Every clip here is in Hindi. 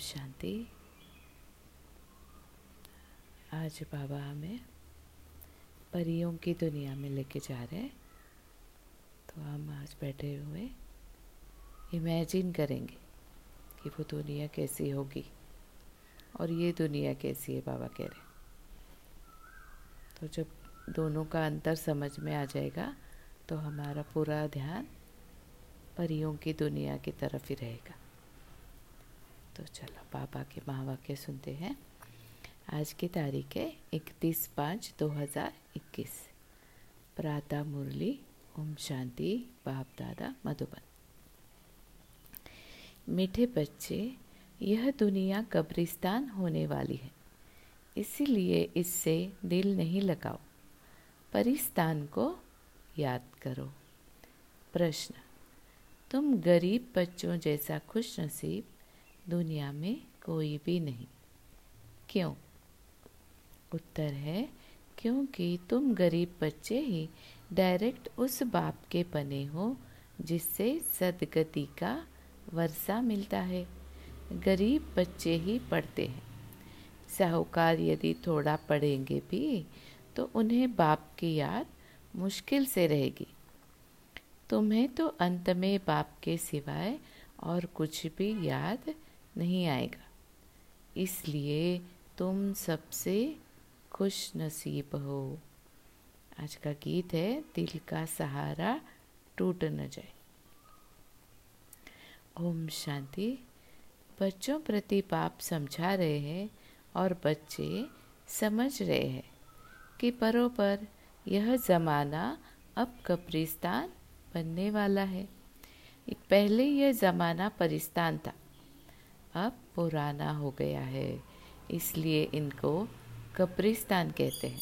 शांति। आज बाबा हमें परियों की दुनिया में लेके जा रहे हैं। तो हम आज बैठे हुए इमेजिन करेंगे कि वो दुनिया कैसी होगी और ये दुनिया कैसी है, बाबा कह रहे तो जब दोनों का अंतर समझ में आ जाएगा तो हमारा पूरा ध्यान परियों की दुनिया की तरफ़ ही रहेगा। तो चलो, बाबा के महावाक्य सुनते हैं। आज की तारीख है इकतीस पाँच दो हज़ार इक्कीस। प्रातः मुरली, ओम शांति, बाप दादा, मधुबन। मीठे बच्चे, यह दुनिया कब्रिस्तान होने वाली है। इसीलिए इससे दिल नहीं लगाओ। परिस्तान को याद करो। प्रश्न, तुम गरीब बच्चों जैसा खुश नसीब दुनिया में कोई भी नहीं। क्यों? उत्तर है, क्योंकि तुम गरीब बच्चे ही डायरेक्ट उस बाप के बने हो, जिससे सदगति का वर्षा मिलता है। गरीब बच्चे ही पढ़ते हैं। साहूकार यदि थोड़ा पढ़ेंगे भी तो उन्हें बाप की याद मुश्किल से रहेगी। तुम्हें तो अंत में बाप के सिवाय और कुछ भी याद नहीं आएगा। इसलिए तुम सबसे खुश नसीब हो। आज का गीत है, दिल का सहारा टूट न जाए। ओम शांति। बच्चों प्रति पाप समझा रहे हैं और बच्चे समझ रहे हैं कि परोपर यह ज़माना अब कब्रिस्तान बनने वाला है। पहले यह ज़माना परिस्तान था। अब पुराना हो गया है। इसलिए इनको कब्रिस्तान कहते हैं।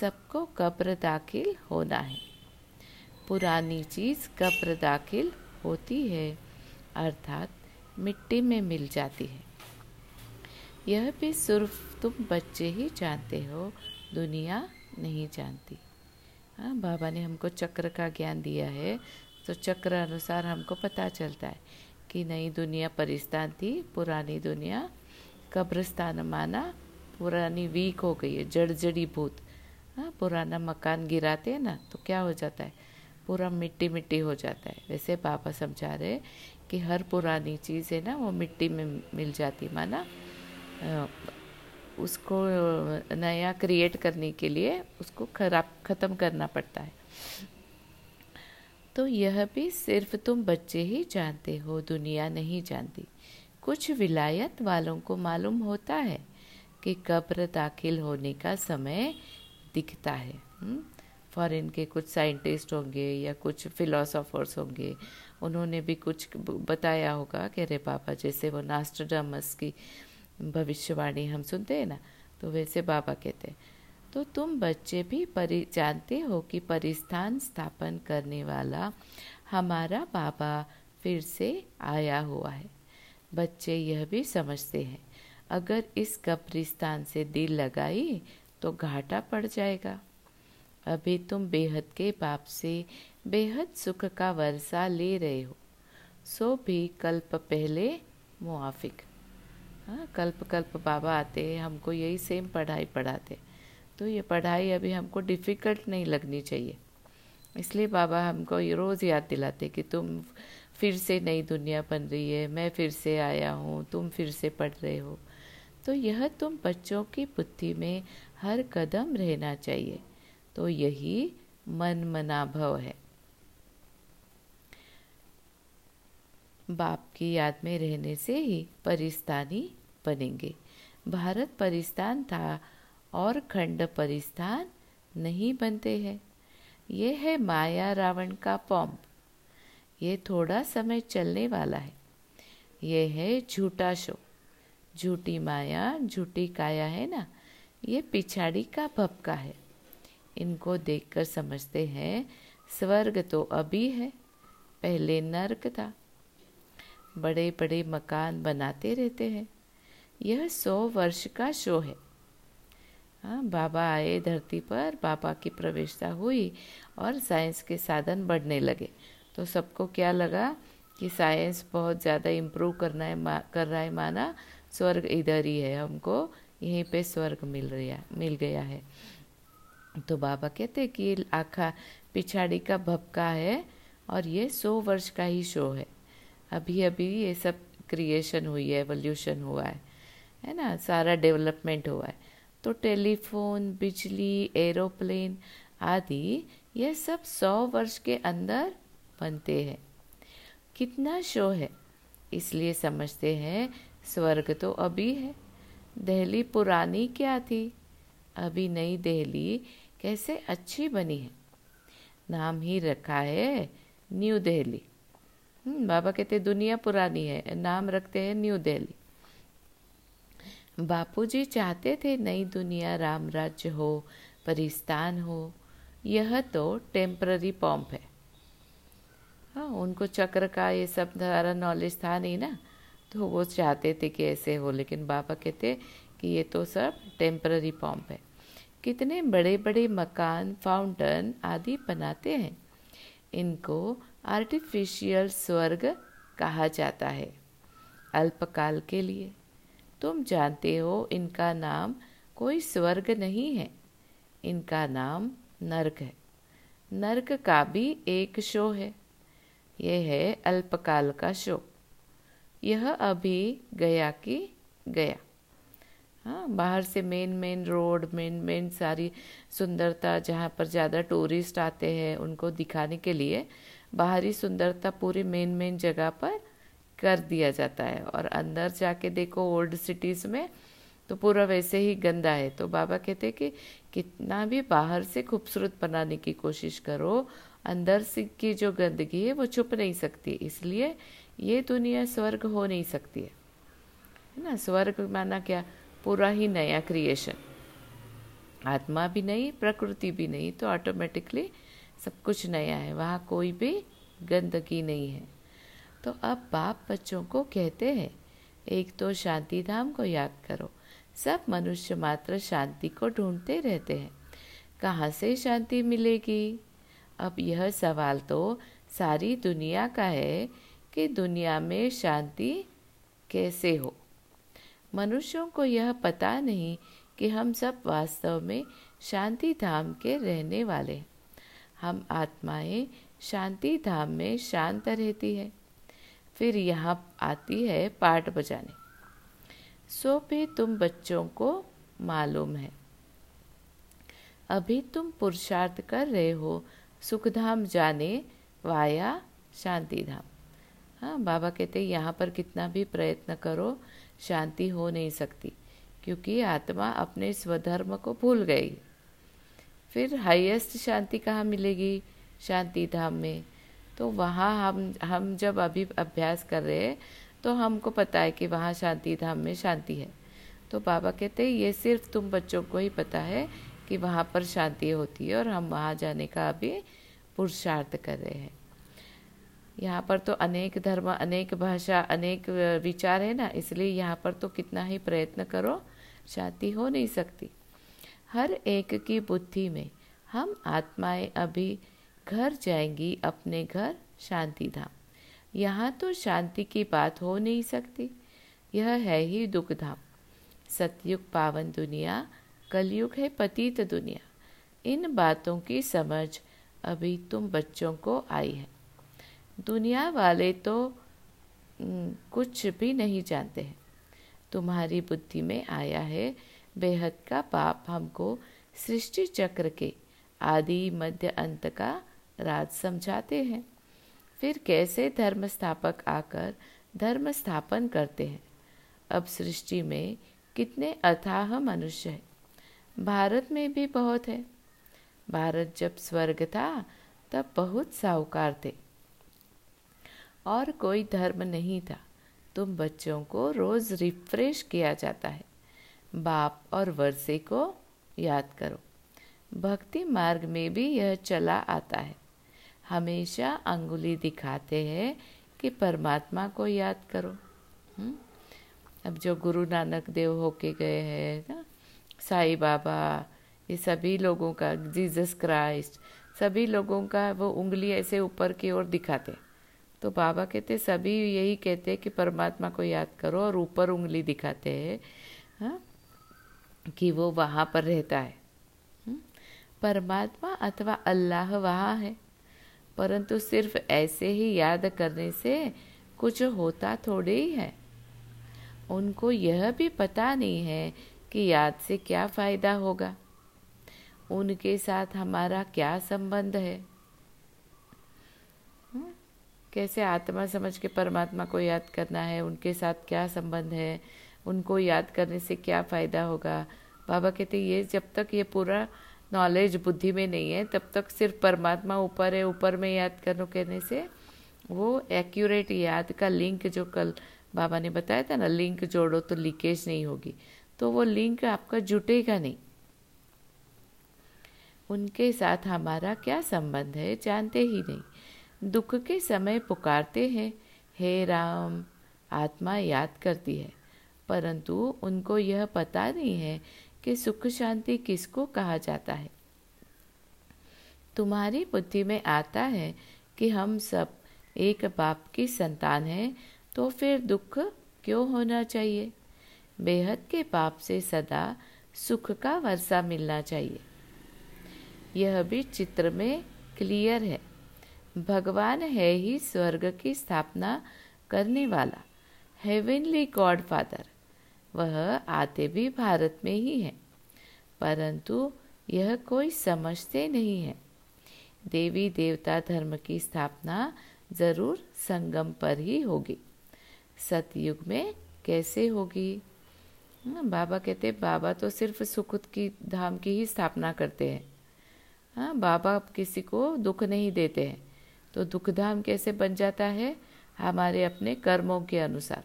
सबको कब्र दाखिल होना है। पुरानी चीज़ कब्र दाखिल होती है, अर्थात मिट्टी में मिल जाती है। यह भी सिर्फ़ तुम बच्चे ही जानते हो, दुनिया नहीं जानती। हाँ बाबा ने हमको चक्र का ज्ञान दिया है तो चक्र अनुसार हमको पता चलता है। कि नई दुनिया परिस्तान थी, पुरानी दुनिया। कब्रस्तान माना, पुरानी वीक हो गई है जड़ जड़ी भूत। हाँ पुराना मकान गिराते हैं ना तो क्या हो जाता है? पूरा मिट्टी मिट्टी हो जाता है। वैसे पापा समझा रहे कि हर पुरानी चीज़ है ना, वो मिट्टी में मिल जाती, माना उसको नया क्रिएट करने के लिए उसको खराब, ख़त्म करना पड़ता है। तो यह भी सिर्फ़ तुम बच्चे ही जानते हो, दुनिया नहीं जानती। कुछ विलायत वालों को मालूम होता है कि कब्र दाखिल होने का समय दिखता है फॉरेन के कुछ साइंटिस्ट होंगे या कुछ फिलोसोफर्स होंगे, उन्होंने भी कुछ बताया होगा कि अरे बाबा, जैसे वो नास्टरडमस की भविष्यवाणी हम सुनते हैं ना तो वैसे बाबा कहते हैं। तो तुम बच्चे भी परि, जानते हो कि परिस्थान स्थापन करने वाला हमारा बाबा फिर से आया हुआ है। बच्चे यह भी समझते हैं, अगर इस कब्रिस्तान से दिल लगाई तो घाटा पड़ जाएगा। अभी तुम बेहद के बाप से बेहद सुख का वर्षा ले रहे हो, सो भी कल्प पहले मुआफिक। हाँ कल्प कल्प बाबा आते हैं, हमको यही सेम पढ़ाई पढ़ाते तो ये पढ़ाई अभी हमको डिफ़िकल्ट नहीं लगनी चाहिए। इसलिए बाबा हमको ये रोज़ याद दिलाते कि तुम फिर से नई दुनिया बन रही है, मैं फिर से आया हूँ, तुम फिर से पढ़ रहे हो। तो यह तुम बच्चों की बुद्धि में हर कदम रहना चाहिए। तो यही मन मनाभव है। बाप की याद में रहने से ही परिस्तानी बनेंगे। भारत परिस्तान था और खंड परिस्थान नहीं बनते हैं। ये है माया रावण का पॉम्प ये थोड़ा समय चलने वाला है। ये है झूठा शो। झूठी माया, झूठी काया है ना? ये पिछाड़ी का भपका है। इनको देखकर समझते हैं, स्वर्ग तो अभी है, पहले नर्क था। बड़े बड़े मकान बनाते रहते हैं। यह सौ वर्ष का शो है। हाँ बाबा आए धरती पर, बाबा की प्रवेशता हुई और साइंस के साधन बढ़ने लगे। तो सबको क्या लगा कि साइंस बहुत ज़्यादा इम्प्रूव करना है कर रहा है माना, स्वर्ग इधर ही है हमको, यहीं पे स्वर्ग मिल रहा, मिल गया है। तो बाबा कहते कि आखा पिछाड़ी का भपका है और ये सौ वर्ष का ही शो है। अभी अभी ये सब क्रिएशन हुई है एवोल्यूशन हुआ है है ना? सारा डेवलपमेंट हुआ है। तो टेलीफोन बिजली एरोप्लेन आदि ये सब सौ वर्ष के अंदर बनते हैं। कितना शो है? इसलिए समझते हैं स्वर्ग तो अभी है। दहली पुरानी क्या थी? अभी नई दहली कैसे अच्छी बनी है? नाम ही रखा है न्यू दिल्ली हम्म, बाबा कहते दुनिया पुरानी है नाम रखते हैं न्यू दिल्ली बापूजी चाहते थे नई दुनिया राम राज्य हो परिस्तान हो, यह तो टेम्पररी पॉम्प है। हाँ उनको चक्र का ये सब सारा नॉलेज था नहीं ना तो वो चाहते थे कि ऐसे हो, लेकिन बाबा कहते कि ये तो सब टेम्पररी पॉम्प है। कितने बड़े बड़े मकान फाउंटेन आदि बनाते हैं। इनको आर्टिफिशियल स्वर्ग कहा जाता है, अल्पकाल के लिए। तुम जानते हो इनका नाम कोई स्वर्ग नहीं है। इनका नाम नरक है। नरक का भी एक शो है। यह है अल्पकाल का शो। यह अभी गया कि गया। हाँ बाहर से main main road main main सारी सुंदरता, जहाँ पर ज़्यादा टूरिस्ट आते हैं, उनको दिखाने के लिए बाहरी सुंदरता पूरी मेन मेन जगह पर कर दिया जाता है। और अंदर जाके देखो ओल्ड सिटीज़ में तो पूरा वैसे ही गंदा है। तो बाबा कहते कि कितना भी बाहर से खूबसूरत बनाने की कोशिश करो, अंदर से की जो गंदगी है वो छुप नहीं सकती। इसलिए ये दुनिया स्वर्ग हो नहीं सकती है। ना? स्वर्ग माना क्या? पूरा ही नया क्रिएशन आत्मा भी नहीं, प्रकृति भी नहीं तो ऑटोमेटिकली सब कुछ नया है। वहाँ कोई भी गंदगी नहीं है। तो अब बाप बच्चों को कहते हैं, एक तो शांति धाम को याद करो। सब मनुष्य मात्र शांति को ढूंढते रहते हैं। कहाँ से शांति मिलेगी? अब यह सवाल तो सारी दुनिया का है कि दुनिया में शांति कैसे हो। मनुष्यों को यह पता नहीं कि हम सब वास्तव में शांति धाम के रहने वाले हम आत्माएँ शांति धाम में शांत रहती है। फिर यहाँ आती है पाठ बजाने। सो भी तुम बच्चों को मालूम है। अभी तुम पुरुषार्थ कर रहे हो, सुखधाम जाने वाया शांति धाम हाँ बाबा कहते यहाँ पर कितना भी प्रयत्न करो, शांति हो नहीं सकती, क्योंकि आत्मा अपने स्वधर्म को भूल गई। फिर हाईएस्ट शांति कहाँ मिलेगी? शांति धाम में। तो वहाँ हम हम जब अभी अभ्यास कर रहे हैं तो हमको पता है कि वहाँ शांति, धाम में शांति है। तो बाबा कहते हैं, ये सिर्फ़ तुम बच्चों को ही पता है कि वहाँ पर शांति होती है और हम वहाँ जाने का अभी पुरुषार्थ कर रहे हैं। यहाँ पर तो अनेक धर्म, अनेक भाषा, अनेक विचार है ना, इसलिए यहाँ पर तो कितना ही प्रयत्न करो, शांति हो नहीं सकती। हर एक की बुद्धि में हम आत्माएँ अभी घर जाएँगी अपने घर शांति धाम यहाँ तो शांति की बात हो नहीं सकती। यह है ही दुख धाम सतयुग पावन दुनिया, कलयुग है पतित दुनिया। इन बातों की समझ अभी तुम बच्चों को आई है। दुनिया वाले तो कुछ भी नहीं जानते हैं। तुम्हारी बुद्धि में आया है बेहद का पाप हमको सृष्टि चक्र के आदि मध्य अंत का राज समझाते हैं। फिर कैसे धर्म स्थापक आकर धर्म स्थापन करते हैं? अब सृष्टि में कितने अथाह मनुष्य हैं। भारत में भी बहुत है। भारत जब स्वर्ग था, तब बहुत साहूकार थे। और कोई धर्म नहीं था। तुम बच्चों को रोज रिफ्रेश किया जाता है। बाप और वर्षे को याद करो। भक्ति मार्ग में भी यह चला आता है। हमेशा अंगुली दिखाते हैं कि परमात्मा को याद करो हुँ? हम्म? अब जो गुरु नानक देव होके गए हैं, ना साईं बाबा, ये सभी लोगों का, जीसस क्राइस्ट, सभी लोगों का वो उंगली ऐसे ऊपर की ओर दिखाते तो बाबा कहते, सभी यही कहते कि परमात्मा को याद करो और ऊपर उंगली दिखाते हैं हाँ कि वो वहाँ पर रहता है हम्म? परमात्मा अथवा अल्लाह वहाँ है परंतु सिर्फ़ ऐसे ही याद करने से कुछ होता थोड़े ही है। उनको यह भी पता नहीं है कि याद से क्या फ़ायदा होगा। उनके साथ हमारा क्या संबंध है? हम्म? कैसे आत्मा समझ के परमात्मा को याद करना है? उनके साथ क्या संबंध है? उनको याद करने से क्या फ़ायदा होगा? बाबा कहते ये जब तक ये पूरा नॉलेज बुद्धि में नहीं है, तब तक सिर्फ़ परमात्मा ऊपर है, ऊपर में याद करो कहने से वो एक्यूरेट याद का लिंक जो कल बाबा ने बताया था ना लिंक जोड़ो तो लीकेज नहीं होगी। तो वो लिंक आपका जुटेगा नहीं। उनके साथ हमारा क्या संबंध है, जानते ही नहीं। दुख के समय पुकारते हैं, हे राम, आत्मा याद करती है। परंतु उनको यह पता नहीं है कि सुख शांति किसको कहा जाता है? तुम्हारी बुद्धि में आता है कि हम सब एक बाप की संतान हैं तो फिर दुख क्यों होना चाहिए? बेहद के पाप से सदा सुख का वर्षा मिलना चाहिए। यह भी चित्र में क्लियर है। भगवान है ही स्वर्ग की स्थापना करने वाला हेवनली गॉड फादर वह आते भी भारत में ही है परंतु यह कोई समझते नहीं है। देवी देवता धर्म की स्थापना ज़रूर संगम पर ही होगी। सतयुग में कैसे होगी? हाँ, बाबा कहते बाबा तो सिर्फ़ सुख की धाम की ही स्थापना करते हैं। हाँ बाबा किसी को दुख नहीं देते हैं। तो दुख धाम कैसे बन जाता है? हमारे अपने कर्मों के अनुसार।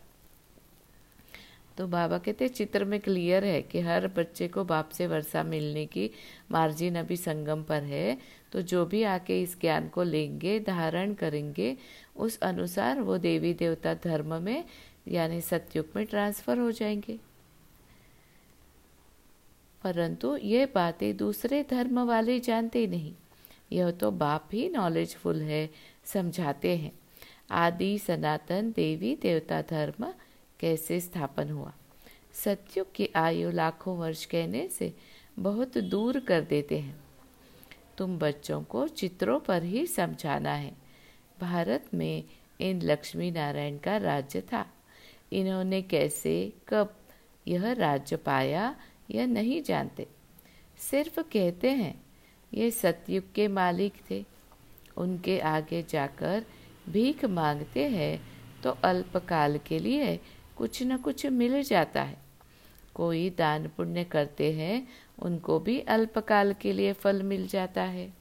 तो बाबा कहते चित्र में क्लियर है कि हर बच्चे को बाप से वर्षा मिलने की मार्जिन अभी संगम पर है। तो जो भी आके इस ज्ञान को लेंगे, धारण करेंगे, उस अनुसार वो देवी देवता धर्म में, यानी सत्युग में ट्रांसफ़र हो जाएँगे। परंतु ये बातें दूसरे धर्म वाले जानते नहीं। यह तो बाप ही नॉलेजफुल है, समझाते हैं। आदि सनातन देवी देवता धर्म कैसे स्थापन हुआ? सत्युग की आयु लाखों वर्ष कहने से बहुत दूर कर देते हैं। तुम बच्चों को चित्रों पर ही समझाना है। भारत में इन लक्ष्मी नारायण का राज्य था। इन्होंने कैसे, कब यह राज्य पाया यह नहीं जानते। सिर्फ़ कहते हैं, ये सतयुग के मालिक थे। उनके आगे जाकर भीख मांगते हैं तो अल्पकाल के लिए कुछ न कुछ मिल जाता है। कोई दान पुण्य करते हैं, उनको भी अल्पकाल के लिए फल मिल जाता है।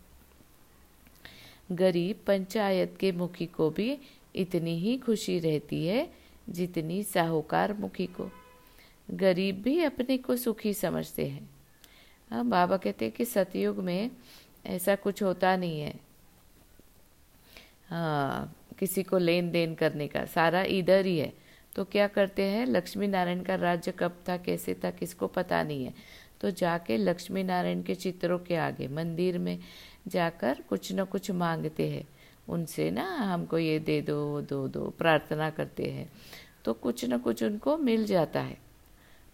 गरीब पंचायत के मुखी को भी इतनी ही खुशी रहती है, जितनी साहूकार मुखी को। गरीब भी अपने को सुखी समझते हैं। हाँ बाबा कहते हैं कि सतयुग में ऐसा कुछ होता नहीं है। हाँ किसी को लेन देन करने का सारा इधर ही है। तो क्या करते हैं लक्ष्मी नारायण का राज्य कब था, कैसे था, किसको पता नहीं है। तो जाके लक्ष्मी नारायण के चित्रों के आगे, मंदिर में जाकर कुछ न कुछ मांगते हैं। उनसे ना, हमको ये दे दो, वो दो दो, प्रार्थना करते हैं। तो कुछ न कुछ उनको मिल जाता है।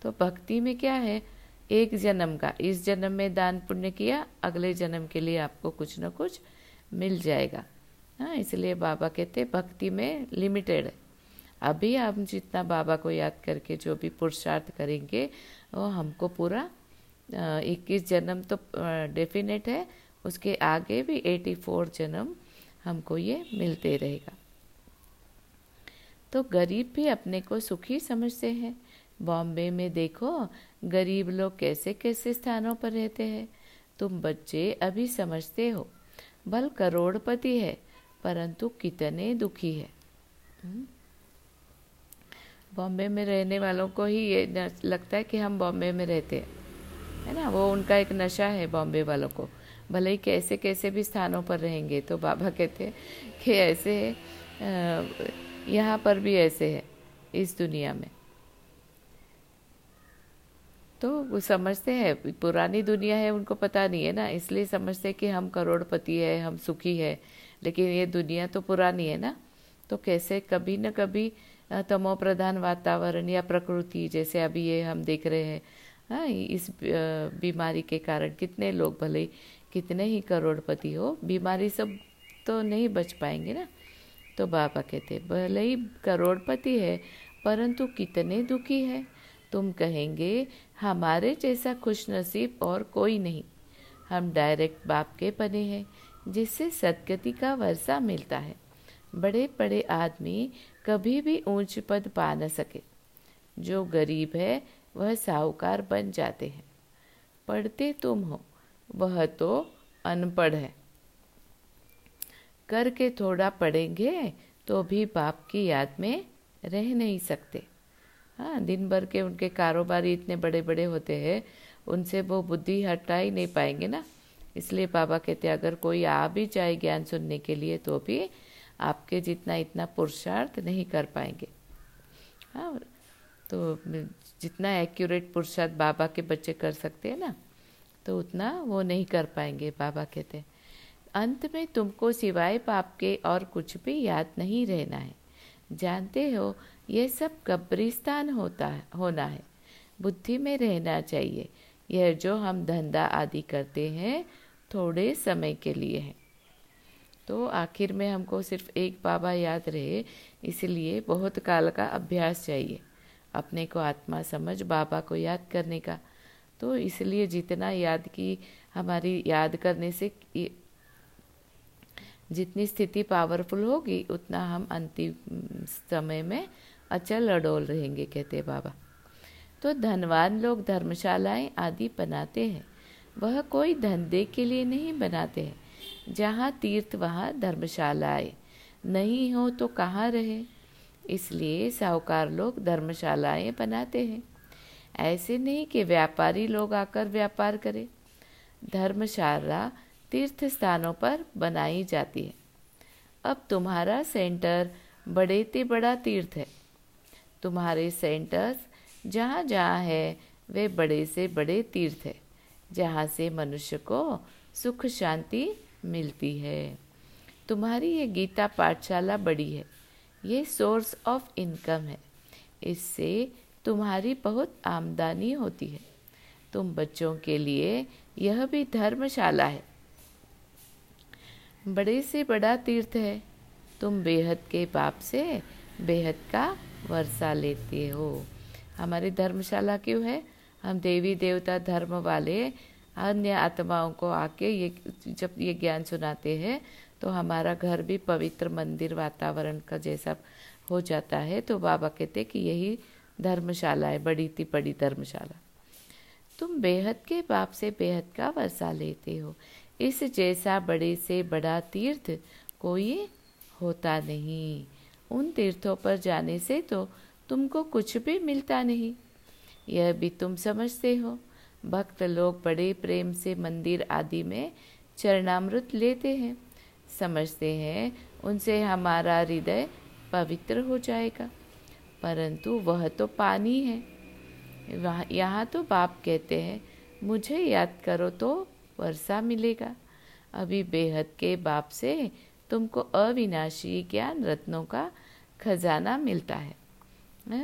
तो भक्ति में क्या है, एक जन्म का, इस जन्म में दान पुण्य किया, अगले जन्म के लिए आपको कुछ न कुछ मिल जाएगा। हाँ इसलिए बाबा कहते भक्ति में लिमिटेड है। अभी हम जितना बाबा को याद करके जो भी पुरुषार्थ करेंगे, वो हमको पूरा इक्कीस जन्म तो डेफिनेट है, उसके आगे भी एटी फोर जन्म हमको ये मिलते रहेगा। तो गरीब भी अपने को सुखी समझते हैं। बॉम्बे में देखो, गरीब लोग कैसे कैसे स्थानों पर रहते हैं। तुम बच्चे अभी समझते हो, बल करोड़पति है, परंतु कितने दुखी है। हम्म? बॉम्बे में रहने वालों को ही ये लगता है कि हम बॉम्बे में रहते हैं। है ना? वो उनका एक नशा है बॉम्बे वालों को। भले ही कैसे कैसे भी स्थानों पर रहेंगे तो बाबा कहते हैं कि ऐसे है यहाँ पर भी ऐसे है, इस दुनिया में। तो वो समझते हैं, पुरानी दुनिया है, उनको पता नहीं है ना। इसलिए समझते हैं कि हम करोड़पति है, हम सुखी है। लेकिन ये दुनिया तो पुरानी है ना। तो कैसे कभी न कभी तमो प्रधान वातावरण या प्रकृति, जैसे अभी ये हम देख रहे हैं हाँ इस बीमारी के कारण कितने लोग भले कितने ही करोड़पति हो, बीमारी सब तो नहीं बच पाएँगे ना? तो बाबा कहते, भले ही करोड़पति है, परंतु कितने दुखी है? तुम कहेंगे, हमारे जैसा खुश नसीब और कोई नहीं। हम डायरेक्ट बाप के बने हैं, जिससे सदगति का वर्षा मिलता है। बड़े बड़े आदमी कभी भी ऊंच पद पा न सके। जो गरीब है, वह साहूकार बन जाते हैं। पढ़ते तुम हो, वह तो अनपढ़ है। करके थोड़ा पढ़ेंगे तो भी बाप की याद में रह नहीं सकते। हाँ दिन भर के उनके कारोबारी इतने बड़े बड़े होते हैं, उनसे वो बुद्धि हटा ही नहीं पाएँगे ना। इसलिए बाबा कहते अगर कोई आ भी जाए ज्ञान सुनने के लिए तो भी आपके जितना इतना पुरुषार्थ नहीं कर पाएँगे। हाँ तो जितना एक्यूरेट पुरुषार्थ बाबा के बच्चे कर सकते हैं ना तो उतना वो नहीं कर पाएँगे, बाबा कहते हैं। अंत में तुमको सिवाय पाप के और कुछ भी याद नहीं रहना है। जानते हो, यह सब कब्रिस्तान होता है, होना है। बुद्धि में रहना चाहिए। यह जो हम धंधा आदि करते हैं, थोड़े समय के लिए है। तो आखिर में हमको सिर्फ़ एक बाबा याद रहे, इसलिए बहुत काल का अभ्यास चाहिए अपने को आत्मा समझ, बाबा को याद करने का। तो इसलिए जितना याद की, हमारी याद करने से जितनी स्थिति पावरफुल होगी, उतना हम अंतिम समय में अचल अडोल रहेंगे, कहते बाबा। तो धनवान लोग धर्मशालाएँ आदि बनाते हैं। वह कोई धंधे के लिए नहीं बनाते हैं। जहाँ तीर्थ वहाँ धर्मशालाएँ। नहीं हो तो कहाँ रहे? इसलिए साहूकार लोग धर्मशालाएँ बनाते हैं। ऐसे नहीं कि व्यापारी लोग आकर व्यापार करें। धर्मशाला तीर्थ स्थानों पर बनाई जाती है। अब तुम्हारा सेंटर बड़े ते बड़ा तीर्थ है। तुम्हारे सेंटर्स जहाँ जहाँ है, वे बड़े से बड़े तीर्थ है, जहाँ से मनुष्य को सुख शांति मिलती है। तुम्हारी ये गीता पाठशाला बड़ी है। ये सोर्स ऑफ़ इनकम है। इससे तुम्हारी बहुत आमदनी होती है। तुम बच्चों के लिए यह भी धर्मशाला है। बड़े से बड़ा तीर्थ है। तुम बेहद के बाप से बेहद का वर्षा लेते हो। हमारी धर्मशाला क्यों है? हम देवी देवता धर्म वाले अन्य आत्माओं को आके ये जब ये ज्ञान सुनाते हैं तो हमारा घर भी पवित्र मंदिर वातावरण का जैसा हो जाता है। तो बाबा कहते कि यही धर्मशाला है, बड़ी थी बड़ी धर्मशाला। तुम बेहद के बाप से बेहद का वर्षा लेते हो। इस जैसा बड़े से बड़ा तीर्थ कोई होता नहीं। उन तीर्थों पर जाने से तो तुमको कुछ भी मिलता नहीं। यह भी तुम समझते हो। भक्त लोग बड़े प्रेम से मंदिर आदि में चरणामृत लेते हैं। समझते हैं, उनसे हमारा हृदय पवित्र हो जाएगा। परंतु वह तो पानी है। यहाँ तो बाप कहते हैं, मुझे याद करो तो वर्षा मिलेगा। अभी बेहद के बाप से तुमको अविनाशी ज्ञान रत्नों का खजाना मिलता है,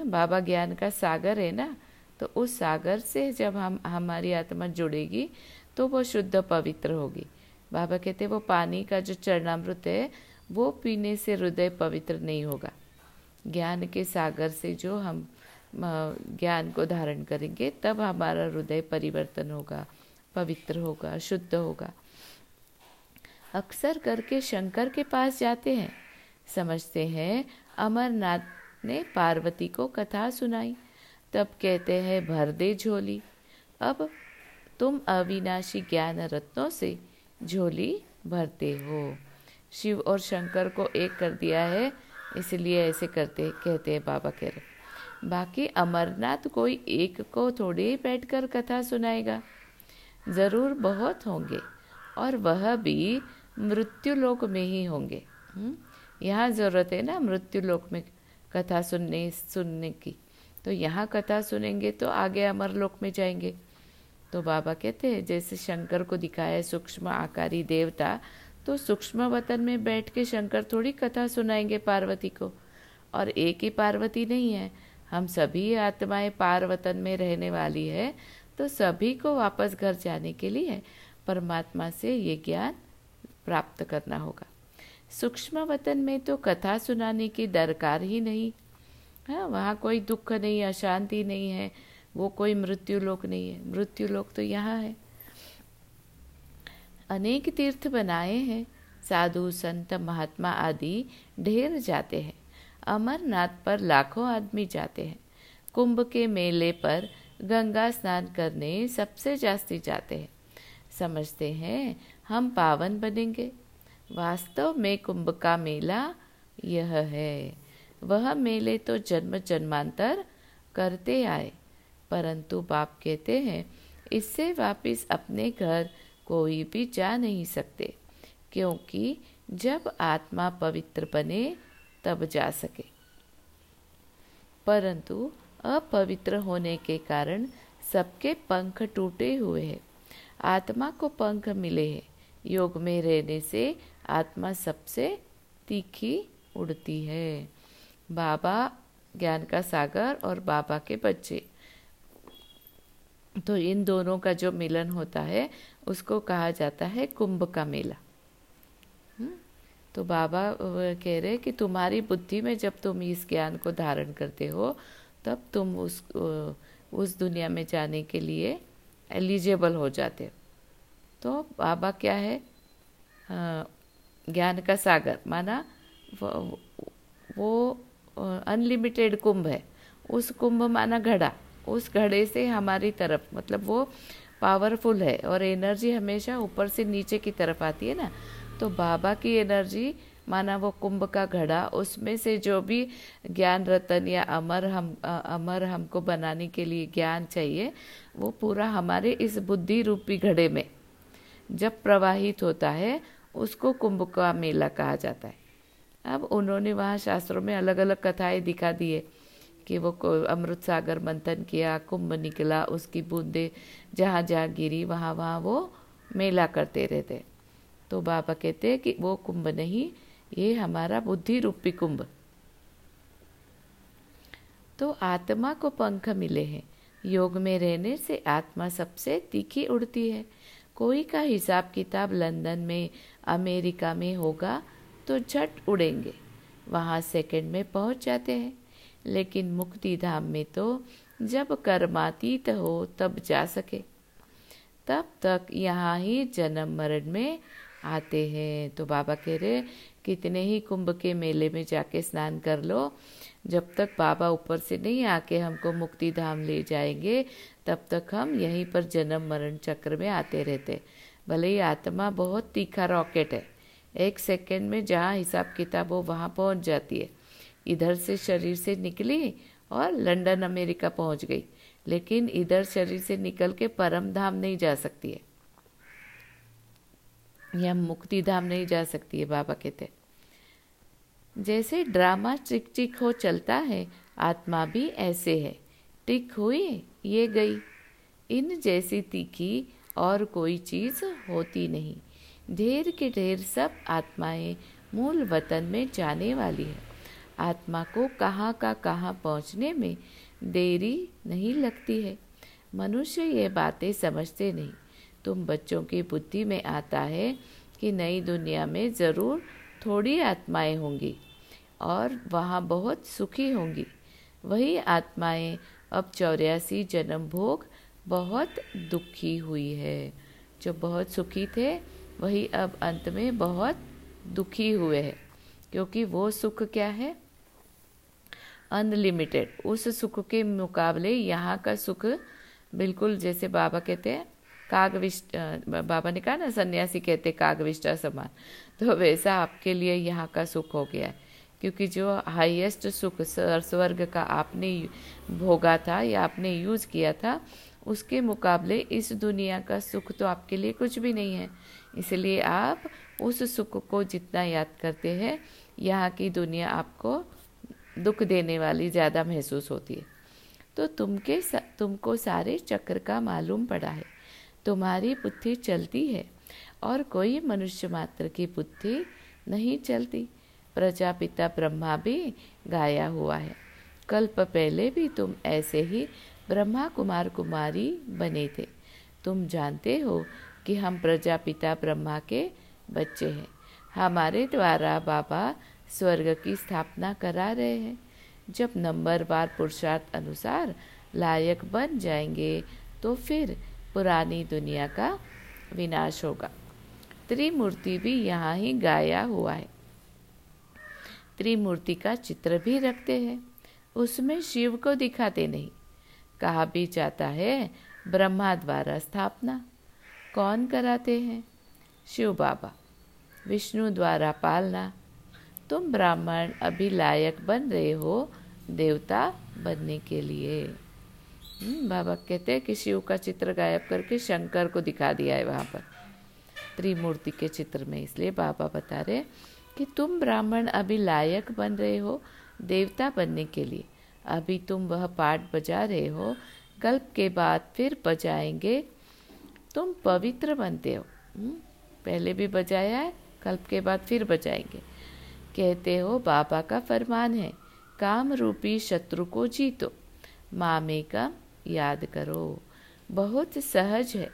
बाबा ज्ञान का सागर है ना? तो उस सागर से जब हम, हमारी आत्मा जुड़ेगी तो वो शुद्ध पवित्र होगी। बाबा कहते वो पानी का जो चरणामृत है, वो पीने से हृदय पवित्र नहीं होगा। ज्ञान के सागर से जो हम ज्ञान को धारण करेंगे, तब हमारा हृदय परिवर्तन होगा, पवित्र होगा, शुद्ध होगा। अक्सर करके शंकर के पास जाते हैं, समझते हैं, अमरनाथ ने पार्वती को कथा सुनाई। तब कहते हैं, भर दे झोली। अब तुम अविनाशी ज्ञान रत्नों से झोली भरते हो। शिव और शंकर को एक कर दिया है, इसलिए ऐसे करते, कहते हैं बाबा कह रहे बाकी अमरनाथ कोई एक को थोड़ी बैठकर कथा सुनाएगा। ज़रूर बहुत होंगे, और वह भी मृत्यु लोक में ही होंगे। हम्म? यहाँ ज़रूरत है ना मृत्यु लोक में कथा सुनने सुनने की। तो यहाँ कथा सुनेंगे तो आगे अमरलोक में जाएँगे। तो बाबा कहते हैं, जैसे शंकर को दिखाया सूक्ष्म आकारी देवता तो सूक्ष्म वतन में बैठ के शंकर थोड़ी कथा सुनाएँगे पार्वती को। और एक ही पार्वती नहीं है, हम सभी आत्माएँ पार वतन में रहने वाली है तो सभी को वापस घर जाने के लिए परमात्मा से ये ज्ञान प्राप्त करना होगा। सूक्ष्म वतन में तो कथा सुनाने की दरकार ही नहीं। हाँ वहाँ कोई दुख नहीं है, अशांति नहीं है, वो कोई मृत्यु लोक नहीं है। मृत्यु लोक तो यहाँ है। अनेक तीर्थ बनाए हैं, साधु, संत, महात्मा आदि ढेर जाते हैं। अमरनाथ पर लाखों आदमी जाते हैं। कुंभ के मेले पर गंगा स्नान करने सबसे जास्ती जाते हैं। समझते हैं, हम पावन बनेंगे। वास्तव में कुंभ का मेला यह है। वह मेले तो जन्म जन्मांतर करते आए, परंतु बाप कहते हैं, इससे वापिस अपने घर कोई भी जा नहीं सकते, क्योंकि जब आत्मा पवित्र बने, तब जा सके। परंतु अपवित्र होने के कारण सबके पंख टूटे हुए हैं। आत्मा को पंख मिले हैं। योग में रहने से आत्मा सबसे तीखी उड़ती है। बाबा ज्ञान का सागर और बाबा के बच्चे। तो इन दोनों का जो मिलन होता है उसको कहा जाता है कुंभ का मेला। हम्म? तो बाबा कह रहे कि तुम्हारी बुद्धि में जब तुम इस ज्ञान को धारण करते हो तब तुम उस उस दुनिया में जाने के लिए एलिजिबल हो जाते हो। तो बाबा क्या है? ज्ञान का सागर माना वो, वो अनलिमिटेड कुंभ है। उस कुंभ माना घड़ा। उस घड़े से हमारी तरफ़ मतलब वो पावरफुल है और एनर्जी हमेशा ऊपर से नीचे की तरफ़ आती है ना। तो बाबा की एनर्जी माना वो कुंभ का घड़ा, उसमें से जो भी ज्ञान रतन या अमर हम, अमर हमको बनाने के लिए ज्ञान चाहिए, वो पूरा हमारे इस बुद्धि रूपी घड़े में जब प्रवाहित होता है, उसको कुंभ का मेला कहा जाता है। अब उन्होंने वहाँ शास्त्रों में अलग अलग कथाएँ दिखा दी है कि वो अमृत सागर मंथन किया, कुंभ निकला, उसकी बूंदे जहाँ जहाँ गिरी, वहाँ वहाँ वो मेला करते रहते। तो बाबा कहते हैं कि वो कुंभ नहीं, ये हमारा बुद्धि रूपी कुंभ। तो आत्मा को पंख मिले हैं। योग में रहने से आत्मा सबसे तीखी उड़ती है। कोई का हिसाब किताब लंदन में, अमेरिका में होगा तो झट उड़ेंगे। वहाँ सेकंड में पहुँच जाते हैं। लेकिन मुक्ति धाम में तो जब कर्मातीत हो तब जा सके। तब तक यहाँ ही जन्म मरण में आते हैं। तो बाबा कह रहे, कितने ही कुंभ के मेले में जाके स्नान कर लो। जब तक बाबा ऊपर से नहीं आके हमको मुक्ति धाम ले जाएँगे, तब तक हम यहीं पर जन्म मरण चक्र में आते रहते भले ही आत्मा बहुत तीखा रॉकेट है। एक सेकंड में जहाँ हिसाब किताब हो, वहाँ पहुँच जाती है। इधर से शरीर से निकली और लंदन, अमेरिका पहुँच गई। लेकिन इधर शरीर से निकल के परम धाम नहीं जा सकती है। या मुक्ति धाम नहीं जा सकती है, बाबा कहते जैसे ड्रामा टिक टिक हो चलता है, आत्मा भी ऐसे है। टिक हुई, ये गई। इन जैसी तीखी और कोई चीज़ होती नहीं। ढेर के ढेर सब आत्माएँ मूल वतन में जाने वाली है। आत्मा को कहाँ का कहाँ पहुँचने में देरी नहीं लगती है। मनुष्य ये बातें समझते नहीं। तुम बच्चों की बुद्धि में आता है कि नई दुनिया में ज़रूर थोड़ी आत्माएँ होंगी और वहाँ बहुत सुखी होंगी। वही आत्माएँ अब चौरासी जन्म भोग बहुत दुखी हुई है। जो बहुत सुखी थे वही अब अंत में बहुत दुखी हुए हैं, क्योंकि वो सुख क्या है? अनलिमिटेड उस सुख के मुकाबले यहाँ का सुख बिल्कुल जैसे बाबा कहते हैं, कागविष्ट बाबा ने कहा ना, सन्यासी कहते कागविष्टा समान तो वैसा आपके लिए यहाँ का सुख हो गया है, क्योंकि जो हाईएस्ट सुख स्वर्ग का आपने भोगा था या आपने यूज़ किया था, उसके मुकाबले इस दुनिया का सुख तो आपके लिए कुछ भी नहीं है। इसलिए आप उस सुख को जितना याद करते हैं, यहाँ की दुनिया आपको दुख देने वाली ज़्यादा महसूस होती है। तो तुमके तुमको सारे चक्र का मालूम पड़ा है। तुम्हारी बुद्धि चलती है और कोई मनुष्य मात्र की बुद्धि नहीं चलती। प्रजापिता ब्रह्मा भी गाया हुआ है। कल्प पहले भी तुम ऐसे ही ब्रह्मा कुमार कुमारी बने थे। तुम जानते हो कि हम प्रजापिता ब्रह्मा के बच्चे हैं। हमारे द्वारा बाबा स्वर्ग की स्थापना करा रहे हैं। जब नंबरवार पुरुषार्थ अनुसार लायक बन जाएँगे तो फिर पुरानी दुनिया का विनाश होगा। त्रिमूर्ति भी यहाँ ही गाया हुआ है। त्रिमूर्ति का चित्र भी रखते हैं। उसमें शिव को दिखाते नहीं। कहा भी जाता है, ब्रह्मा द्वारा स्थापना। कौन कराते हैं? शिव बाबा। विष्णु द्वारा पालना। तुम ब्राह्मण अभी लायक बन रहे हो देवता बनने के लिए। हम्म, बाबा कहते हैं कि शिव का चित्र गायब करके शंकर को दिखा दिया है वहाँ पर। त्रिमूर्ति के चित्र में इसलिए बाबा बता रहे कि तुम ब्राह्मण अभी लायक बन रहे हो देवता बनने के लिए। अभी तुम वह पाठ बजा रहे हो कल्प के बाद फिर बजाएँगे तुम पवित्र बनते हो। हम्म, पहले भी बजाया है कल्प के बाद फिर बजाएँगे। कहते हो बाबा का फरमान है काम रूपी शत्रु को जीतो। मामे का याद करो बहुत सहज है।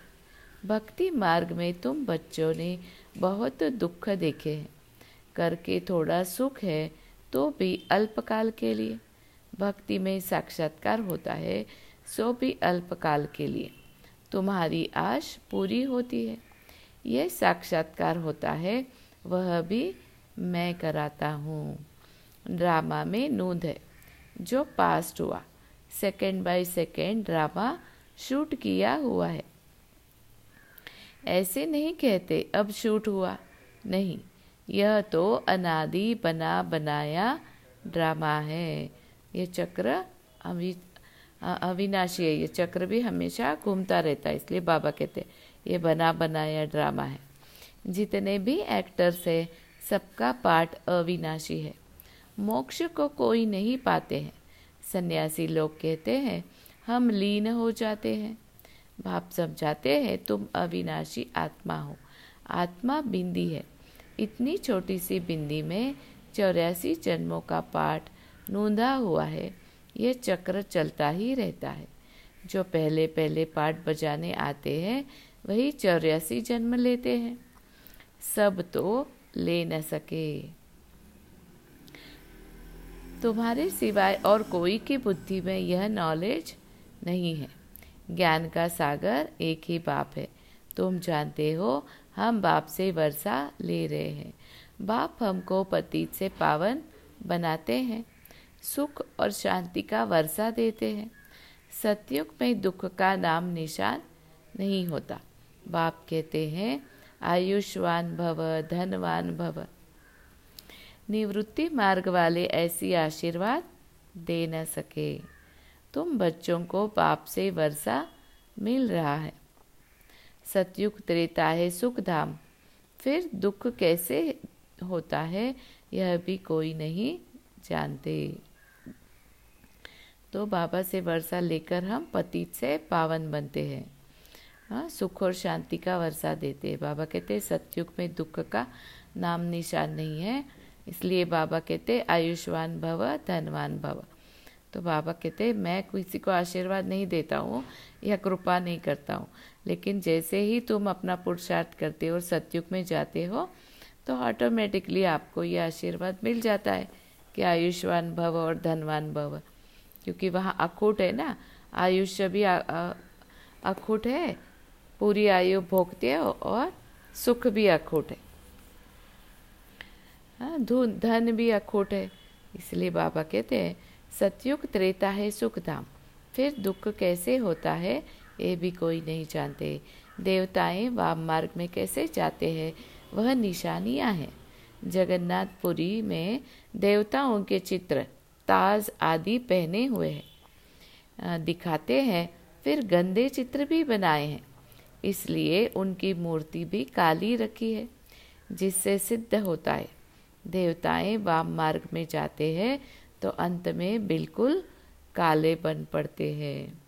भक्ति मार्ग में तुम बच्चों ने बहुत दुख देखे हैं। करके थोड़ा सुख है तो भी अल्पकाल के लिए। भक्ति में साक्षात्कार होता है सो भी अल्पकाल के लिए। तुम्हारी आश पूरी होती है। यह साक्षात्कार होता है, वह भी मैं कराता हूँ। ड्रामा में नूंद है, जो पास्ट हुआ। Second by second drama shoot किया हुआ है। ऐसे नहीं कहते, अब शूट हुआ। नहीं, यह तो अनादि बना बनाया ड्रामा है। यह चक्र अवि अविनाशी है, ये चक्र भी हमेशा घूमता रहता है, इसलिए बाबा कहते ये बना बनाया ड्रामा है। जितने भी एक्टर्स है, सबका पार्ट अविनाशी है। मोक्ष को कोई नहीं पाते हैं। सन्यासी लोग कहते हैं, हम लीन हो जाते हैं। भाप समझाते हैं, तुम अविनाशी आत्मा हो। आत्मा बिंदी है। इतनी छोटी सी बिंदी में चौरासी जन्मों का पाठ नूंधा हुआ है। ये चक्र चलता ही रहता है। जो पहले पहले पाठ बजाने आते हैं, वही चौरासी जन्म लेते हैं। सब तो ले न सके। तुम्हारे सिवाय और कोई की बुद्धि में यह नॉलेज नहीं है। ज्ञान का सागर एक ही बाप है। तुम जानते हो, हम बाप से वर्षा ले रहे हैं। बाप हमको पतीत से पावन बनाते हैं। सुख और शांति का वर्षा देते हैं। सत्युग में दुख का नाम निशान नहीं होता। बाप कहते हैं, आयुष्वान भव, धनवान भव। निवृत्ति मार्ग वाले ऐसी आशीर्वाद दे न सके। तुम बच्चों को बाप से वर्षा मिल रहा है। सतयुग त्रेता है सुख धाम फिर दुख कैसे होता है, यह भी कोई नहीं जानते। तो बाबा से वर्षा लेकर हम पतित से पावन बनते हैं। हाँ सुख और शांति का वर्षा देते हैं। बाबा कहते हैं, सतयुग में दुख का नाम निशान नहीं है। इसलिए बाबा कहते आयुष्मान भव, धनवान भव। तो बाबा कहते मैं किसी को आशीर्वाद नहीं देता हूँ या कृपा नहीं करता हूँ। लेकिन जैसे ही तुम अपना पुरुषार्थ करते हो और सत्युग में जाते हो तो ऑटोमेटिकली आपको ये आशीर्वाद मिल जाता है कि आयुष्मान भव और धनवान भव। क्योंकि वहाँ अखूट है ना। आयुष्य भी अखूट है, पूरी आयु भोगते हो और सुख भी अखूट है। हाँ धन भी अखूट है, इसलिए बाबा कहते हैं, सतयुग त्रेता है सुख धाम फिर दुख कैसे होता है, ये भी कोई नहीं जानते। देवताएँ वाम मार्ग में कैसे जाते हैं, वह निशानियाँ हैं। जगन्नाथपुरी में देवताओं के चित्र ताज आदि पहने हुए हैं। दिखाते हैं, फिर गंदे चित्र भी बनाए हैं। इसलिए उनकी मूर्ति भी काली रखी है, जिससे सिद्ध होता है। देवताएँ वाम मार्ग में जाते हैं तो अंत में बिल्कुल काले बन पड़ते हैं।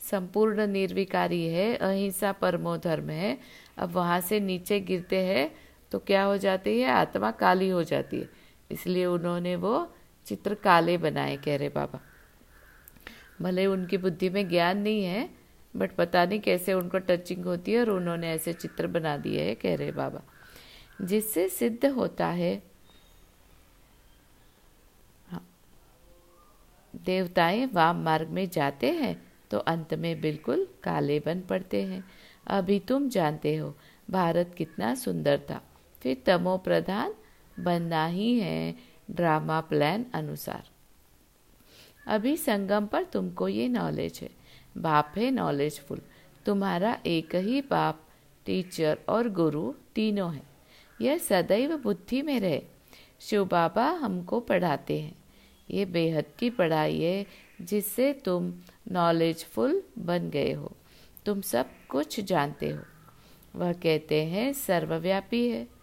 संपूर्ण निर्विकारी है, अहिंसा परमो धर्म है। अब वहाँ से नीचे गिरते हैं तो क्या हो जाती है? आत्मा काली हो जाती है। इसलिए उन्होंने वो चित्र काले बनाए कह रहे बाबा। भले उनकी बुद्धि में ज्ञान नहीं है बट पता नहीं कैसे उनको टचिंग होती है और उन्होंने ऐसे चित्र बना दिए है कह रहे बाबा। जिससे सिद्ध होता है हाँ, देवताएँ वाम मार्ग में जाते हैं तो अंत में बिल्कुल काले बन पड़ते हैं। अभी तुम जानते हो भारत कितना सुंदर था। फिर तमो प्रधान बनना ही है ड्रामा प्लान अनुसार। अभी संगम पर तुमको ये नॉलेज है। बाप है नॉलेजफुल तुम्हारा एक ही बाप टीचर और गुरु तीनों है। यह सदैव बुद्धि में रहे। शिव बाबा हमको पढ़ाते हैं। ये बेहद की पढ़ाई है जिससे तुम नॉलेजफुल बन गए हो। तुम सब कुछ जानते हो। वह कहते हैं, सर्वव्यापी है।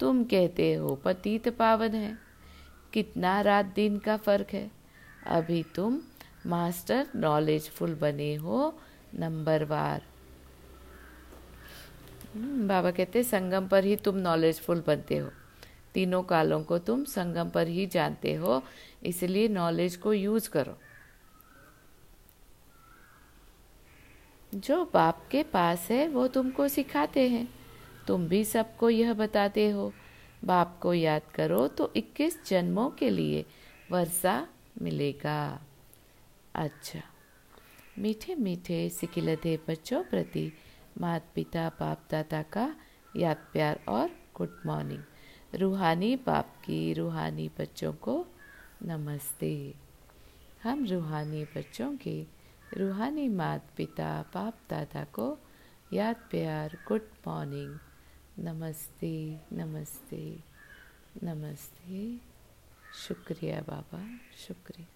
तुम कहते हो पतित पावन है। कितना रात दिन का फ़र्क है। अभी तुम मास्टर नॉलेजफुल बने हो नंबर वार। हम्म, बाबा कहते संगम पर ही तुम नॉलेजफुल बनते हो। तीनों कालों को तुम संगम पर ही जानते हो इसलिए नॉलेज को यूज़ करो। जो बाप के पास है वो तुमको सिखाते हैं। तुम भी सबको यह बताते हो। बाप को याद करो तो 21 जन्मों के लिए वर्षा मिलेगा। अच्छा मीठे मीठे सिकिलधे बच्चों प्रति माता पिता बाप दादा का याद प्यार और गुड मॉर्निंग। रूहानी बाप की रूहानी बच्चों को नमस्ते। हम रूहानी बच्चों के रूहानी माता पिता बाप दादा को याद प्यार गुड मॉर्निंग नमस्ते नमस्ते नमस्ते। शुक्रिया बाबा, शुक्रिया।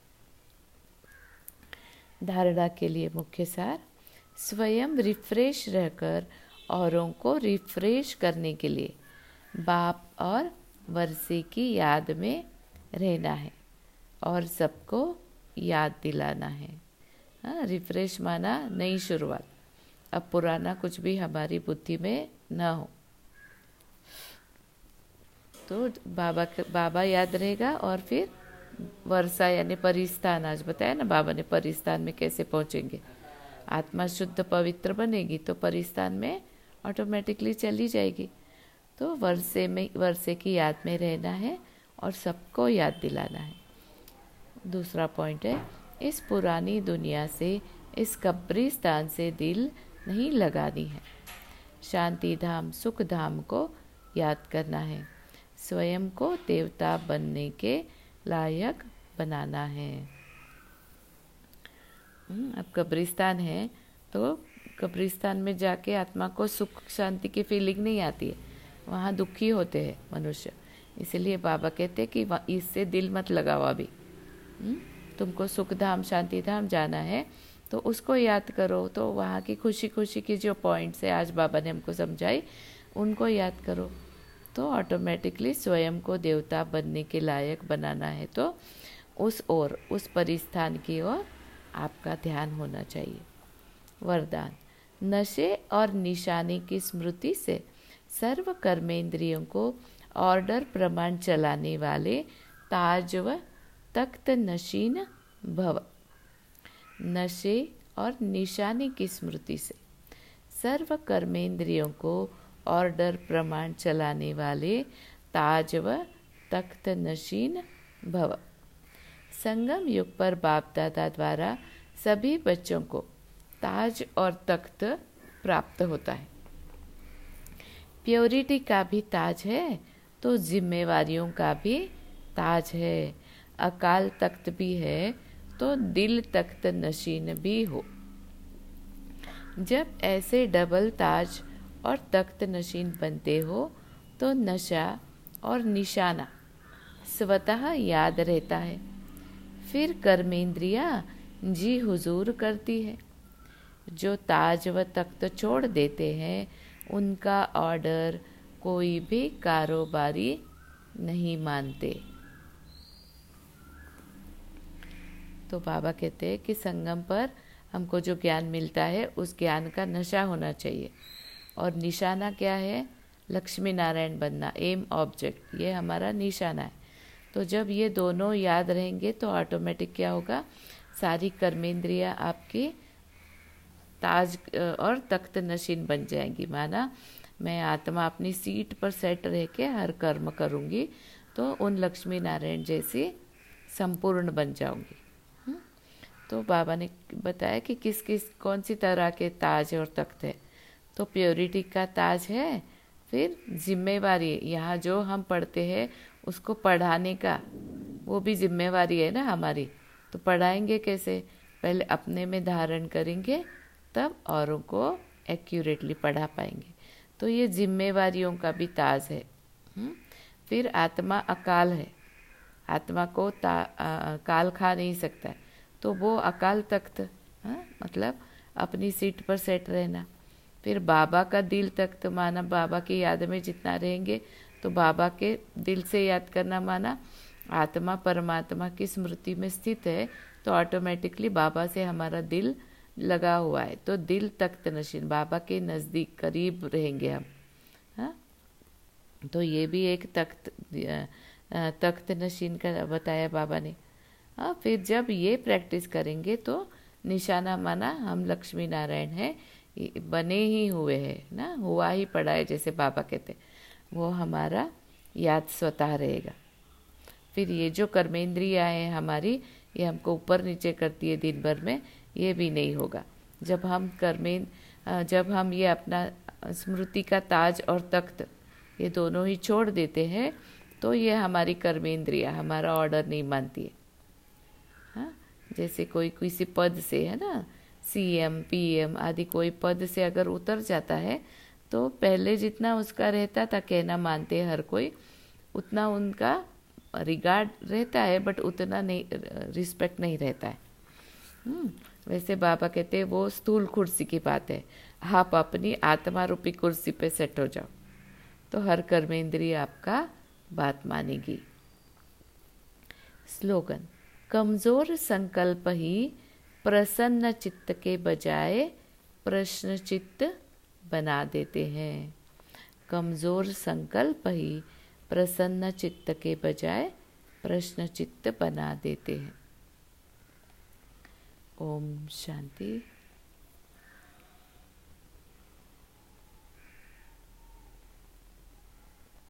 धारणा के लिए मुख्य सार, स्वयं रिफ्रेश रहकर औरों को रिफ्रेश करने के लिए बाप और वर्षे की याद में रहना है और सबको याद दिलाना है। हाँ रिफ्रेश माना नई शुरुआत। अब पुराना कुछ भी हमारी बुद्धि में न हो। तो बाबा बाबा याद रहेगा और फिर वर्षा यानी परिस्थान, आज बताया ना बाबा ने परिस्थान में कैसे पहुँचेंगे। आत्मा शुद्ध, पवित्र बनेगी तो परिस्थान में ऑटोमेटिकली चली जाएगी। तो वर्षे में, वर्षे की याद में रहना है और सबको याद दिलाना है। दूसरा पॉइंट है, इस पुरानी दुनिया से, इस कब्रिस्तान से दिल नहीं लगानी है। शांति धाम, सुख धाम को याद करना है। स्वयं को देवता बनने के लायक बनाना है। हम्म, अब कब्रिस्तान है तो कब्रिस्तान में जाके आत्मा को सुख शांति की फीलिंग नहीं आती है। वहाँ दुखी होते हैं मनुष्य। इसलिए बाबा कहते हैं कि इससे दिल मत लगाओ अभी। हम्म, तुमको सुख धाम शांति धाम जाना है तो उसको याद करो। तो वहाँ की खुशी खुशी की जो पॉइंट्स है आज बाबा ने हमको समझाई उनको याद करो। तो ऑटोमेटिकली स्वयं को देवता बनने के लायक बनाना है। तो उस ओर, उस परिस्थान की ओर आपका ध्यान होना चाहिए। वरदान, नशे और निशाने की स्मृति से सर्व कर्मेंद्रियों को ऑर्डर प्रमाण चलाने वाले ताज व तख्त नशीन भव। नशे और निशाने की स्मृति से सर्व कर्मेंद्रियों को ऑर्डर प्रमाण चलाने वाले ताज व तख्त नशीन भव। संगम युग पर बाप दादा द्वारा सभी बच्चों को ताज और तख्त प्राप्त होता है। प्योरिटी का भी ताज है तो जिम्मेवारियों का भी ताज है। अकाल तख्त भी है तो दिल तख्त नशीन भी हो। जब ऐसे डबल ताज और तख्त नशीन बनते हो तो नशा और निशाना स्वतः याद रहता है। फिर कर्मेंद्रिया जी हुजूर करती है। जो ताज व तख्त छोड़ देते हैं, उनका ऑर्डर कोई भी कारोबारी नहीं मानते। तो बाबा कहते हैं कि संगम पर हमको जो ज्ञान मिलता है, उस ज्ञान का नशा होना चाहिए। और निशाना क्या है? लक्ष्मी नारायण बनना एम ऑब्जेक्ट ये हमारा निशाना है। तो जब ये दोनों याद रहेंगे तो ऑटोमेटिक क्या होगा? सारी कर्मेंद्रियाँ आपकी ताज, और तख्त नशीन बन जाएँगी। माना मैं आत्मा अपनी सीट पर सेट रह के हर कर्म करूँगी तो उन लक्ष्मी नारायण जैसी संपूर्ण बन जाऊँगी। हम्म? तो बाबा ने बताया कि किस किस कौन सी तरह के ताज और तख्त है? तो प्योरिटी का ताज है। फिर जिम्मेवारी यहाँ जो हम पढ़ते हैं उसको पढ़ाने का वो भी जिम्मेवारी है ना हमारी। तो पढ़ाएँगे कैसे? पहले अपने में धारण करेंगे तब औरों को एक्यूरेटली पढ़ा पाएँगे। तो ये जिम्मेवारियों का भी ताज है। हुँ? फिर आत्मा अकाल है। आत्मा को ता, आ, काल खा नहीं सकता। है तो वो अकाल तख्त हाँ मतलब अपनी सीट पर सेट रहना। फिर बाबा का दिल तख्त माना बाबा की याद में जितना रहेंगे तो बाबा के दिल से याद करना माना आत्मा परमात्मा की स्मृति में स्थित है तो ऑटोमेटिकली बाबा से हमारा दिल लगा हुआ है। तो दिल तख्त नशीन बाबा के नज़दीक करीब रहेंगे हम। हाँ? तो ये भी एक तख्त तख्त नशीन का बताया बाबा ने। हाँ फिर जब ये प्रैक्टिस करेंगे तो निशाना माना हम लक्ष्मी नारायण हैं बने ही हुए हैं, ना? हुआ ही पड़ा है, जैसे बाबा कहते वो हमारा याद स्वतः रहेगा। फिर ये जो कर्मेंद्रिया है हमारी, ये हमको ऊपर नीचे करती है दिन भर में, ये भी नहीं होगा। जब हम कर्में जब हम ये अपना स्मृति का ताज और तख्त, ये दोनों ही छोड़ देते हैं तो ये हमारी कर्मेंद्रिया, हमारा ऑर्डर नहीं मानती है। हाँ? जैसे कोई किसी पद से, है ना? सीएम पीएम आदि कोई पद से अगर उतर जाता है तो पहले जितना उसका रहता था कहना मानते हर कोई उतना उनका रिगार्ड रहता है बट उतना नहीं रिस्पेक्ट नहीं रहता है। हम्म, वैसे बाबा कहते हैं वो स्थूल कुर्सी की बात है। आप अपनी आत्मा रूपी कुर्सी पे सेट हो जाओ तो हर कर्मेंद्रिय आपका बात मानेगी। स्लोगन कमज़ोर संकल्प ही प्रसन्न चित्त के बजाय प्रश्न चित्त बना देते हैं। कमज़ोर संकल्प ही प्रसन्न चित्त के बजाय प्रश्न चित्त बना देते हैं। ओम शांति।